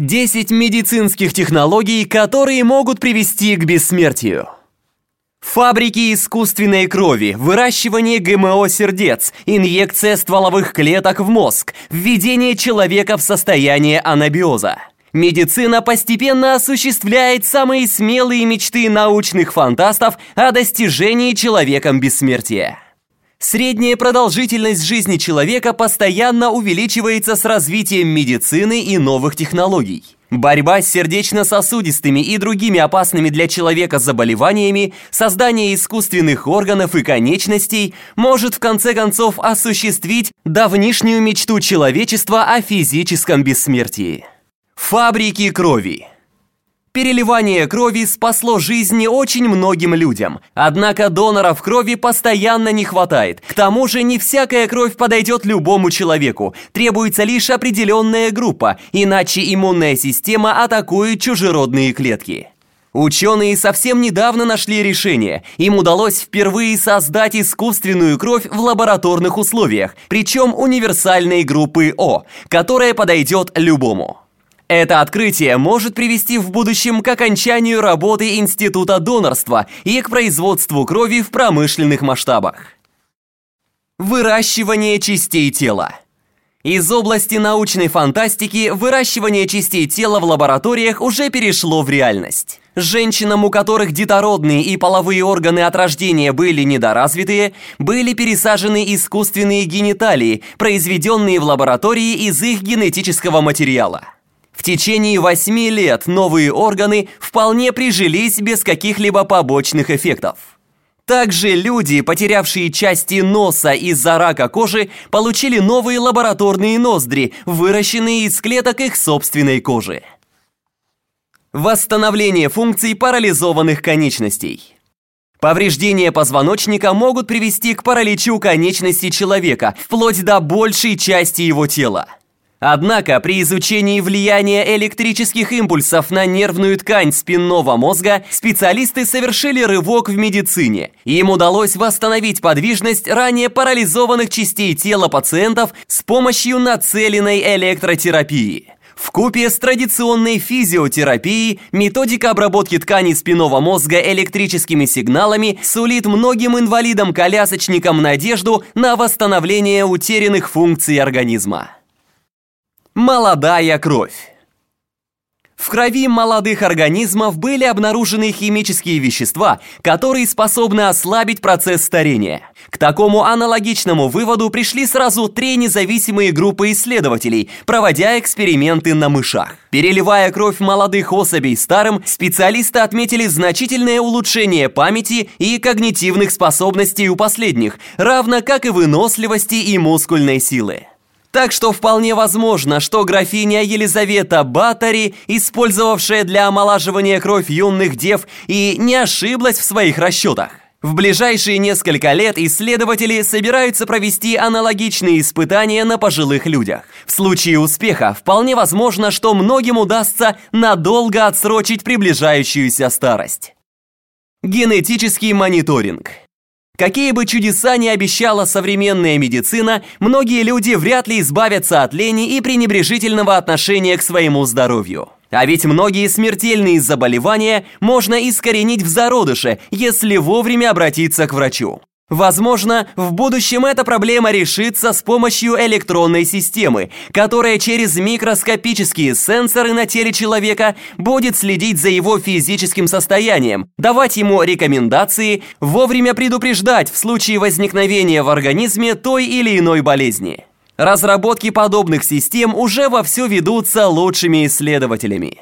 10 медицинских технологий, которые могут привести к бессмертию. Фабрики искусственной крови, выращивание ГМО сердец, инъекция стволовых клеток в мозг, введение человека в состояние анабиоза. Медицина постепенно осуществляет самые смелые мечты научных фантастов о достижении человеком бессмертия. Средняя продолжительность жизни человека постоянно увеличивается с развитием медицины и новых технологий. Борьба с сердечно-сосудистыми и другими опасными для человека заболеваниями, создание искусственных органов и конечностей может в конце концов осуществить давнишнюю мечту человечества о физическом бессмертии. Фабрики крови – Переливание крови спасло жизни очень многим людям. Однако доноров крови постоянно не хватает. К тому же не всякая кровь подойдет любому человеку. Требуется лишь определенная группа, иначе иммунная система атакует чужеродные клетки. Ученые совсем недавно нашли решение. Им удалось впервые создать искусственную кровь в лабораторных условиях, причем универсальной группы О, которая подойдет любому. Это открытие может привести в будущем к окончанию работы Института донорства и к производству крови в промышленных масштабах. Выращивание частей тела. Из области научной фантастики выращивание частей тела в лабораториях уже перешло в реальность. Женщинам, у которых детородные и половые органы от рождения были недоразвитые, были пересажены искусственные гениталии, произведенные в лаборатории из их генетического материала. В течение восьми лет новые органы вполне прижились без каких-либо побочных эффектов. Также люди, потерявшие части носа из-за рака кожи, получили новые лабораторные ноздри, выращенные из клеток их собственной кожи. Восстановление функций парализованных конечностей. Повреждения позвоночника могут привести к параличу конечности человека, вплоть до большей части его тела. Однако при изучении влияния электрических импульсов на нервную ткань спинного мозга специалисты совершили рывок в медицине. Им удалось восстановить подвижность ранее парализованных частей тела пациентов с помощью нацеленной электротерапии. В купе с традиционной физиотерапией методика обработки тканей спинного мозга электрическими сигналами сулит многим инвалидам-колясочникам надежду на восстановление утерянных функций организма. Молодая кровь. В крови молодых организмов были обнаружены химические вещества, которые способны ослабить процесс старения. К такому аналогичному выводу пришли сразу три независимые группы исследователей, проводя эксперименты на мышах. Переливая кровь молодых особей старым, специалисты отметили значительное улучшение памяти и когнитивных способностей у последних, равно как и выносливости и мускульной силы. Так что вполне возможно, что графиня Елизавета Батари, использовавшая для омолаживания кровь юных дев, и не ошиблась в своих расчетах. В ближайшие несколько лет исследователи собираются провести аналогичные испытания на пожилых людях. В случае успеха вполне возможно, что многим удастся надолго отсрочить приближающуюся старость. Генетический мониторинг Какие бы чудеса ни обещала современная медицина, многие люди вряд ли избавятся от лени и пренебрежительного отношения к своему здоровью. А ведь многие смертельные заболевания можно искоренить в зародыше, если вовремя обратиться к врачу. Возможно, в будущем эта проблема решится с помощью электронной системы, которая через микроскопические сенсоры на теле человека будет следить за его физическим состоянием, давать ему рекомендации, вовремя предупреждать в случае возникновения в организме той или иной болезни. Разработки подобных систем уже вовсю ведутся лучшими исследователями.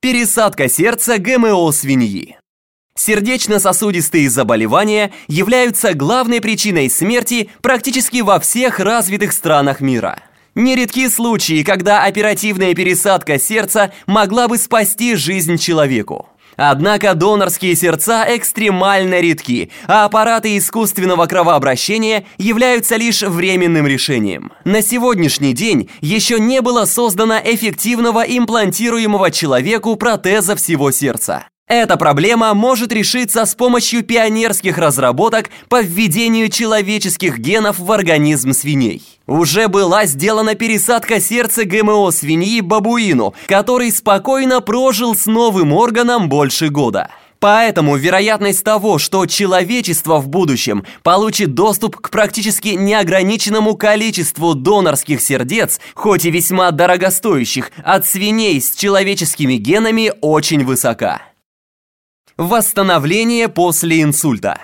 Пересадка сердца ГМО свиньи. Сердечно-сосудистые заболевания являются главной причиной смерти практически во всех развитых странах мира. Нередки случаи, когда оперативная пересадка сердца могла бы спасти жизнь человеку. Однако донорские сердца экстремально редки, а аппараты искусственного кровообращения являются лишь временным решением. На сегодняшний день еще не было создано эффективного имплантируемого человеку протеза всего сердца. Эта проблема может решиться с помощью пионерских разработок по введению человеческих генов в организм свиней. Уже была сделана пересадка сердца ГМО свиньи бабуину, который спокойно прожил с новым органом больше года. Поэтому вероятность того, что человечество в будущем получит доступ к практически неограниченному количеству донорских сердец, хоть и весьма дорогостоящих, от свиней с человеческими генами очень высока. Восстановление после инсульта.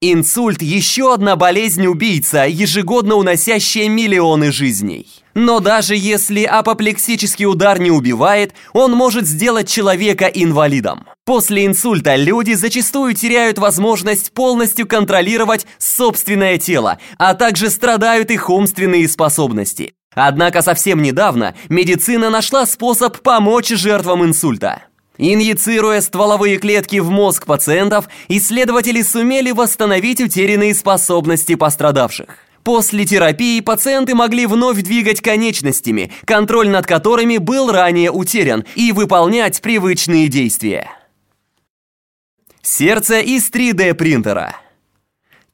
Инсульт – еще одна болезнь-убийца, ежегодно уносящая миллионы жизней. Но даже если апоплексический удар не убивает, он может сделать человека инвалидом. После инсульта люди зачастую теряют возможность полностью контролировать собственное тело, а также страдают их умственные способности. Однако совсем недавно медицина нашла способ помочь жертвам инсульта. Инъецируя стволовые клетки в мозг пациентов, исследователи сумели восстановить утерянные способности пострадавших. После терапии пациенты могли вновь двигать конечностями, контроль над которыми был ранее утерян, и выполнять привычные действия. Сердце из 3D принтера.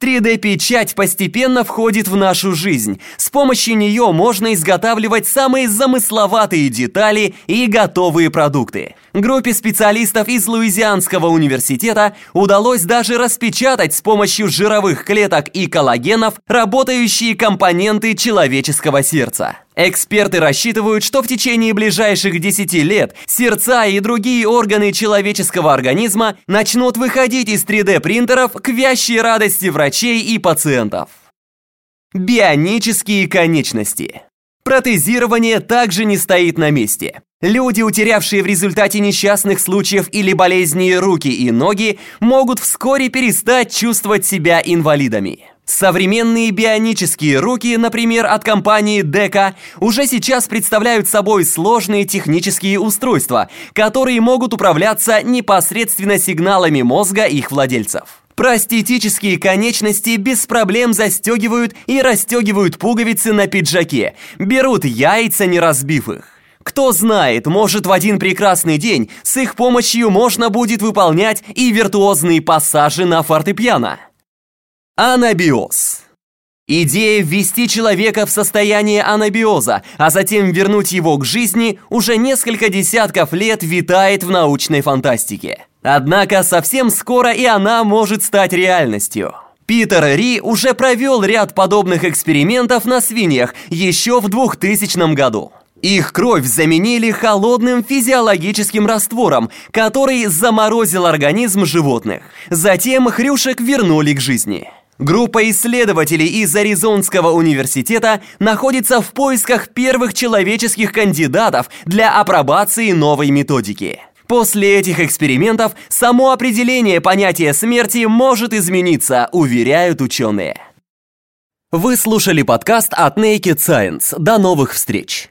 3D-печать постепенно входит в нашу жизнь. С помощью нее можно изготавливать самые замысловатые детали и готовые продукты. Группе специалистов из Луизианского университета удалось даже распечатать с помощью жировых клеток и коллагенов работающие компоненты человеческого сердца. Эксперты рассчитывают, что в течение ближайших 10 лет сердца и другие органы человеческого организма начнут выходить из 3D-принтеров к вящей радости врачей и пациентов. Бионические конечности. Протезирование также не стоит на месте. Люди, утерявшие в результате несчастных случаев или болезней руки и ноги, могут вскоре перестать чувствовать себя инвалидами. Современные бионические руки, например, от компании Дека, уже сейчас представляют собой сложные технические устройства, которые могут управляться непосредственно сигналами мозга их владельцев. Простетические конечности без проблем застегивают и расстегивают пуговицы на пиджаке, берут яйца, не разбив их. Кто знает, может в один прекрасный день с их помощью можно будет выполнять и виртуозные пассажи на фортепиано. Анабиоз. Идея ввести человека в состояние анабиоза, а затем вернуть его к жизни, уже несколько десятков лет витает в научной фантастике. Однако совсем скоро и она может стать реальностью. Питер Ри уже провел ряд подобных экспериментов на свиньях еще в 2000 году. Их кровь заменили холодным физиологическим раствором, который заморозил организм животных. Затем хрюшек вернули к жизни. Группа исследователей из Аризонского университета находится в поисках первых человеческих кандидатов для апробации новой методики. После этих экспериментов само определение понятия смерти может измениться, уверяют ученые. Вы слушали подкаст от Naked Science. До новых встреч!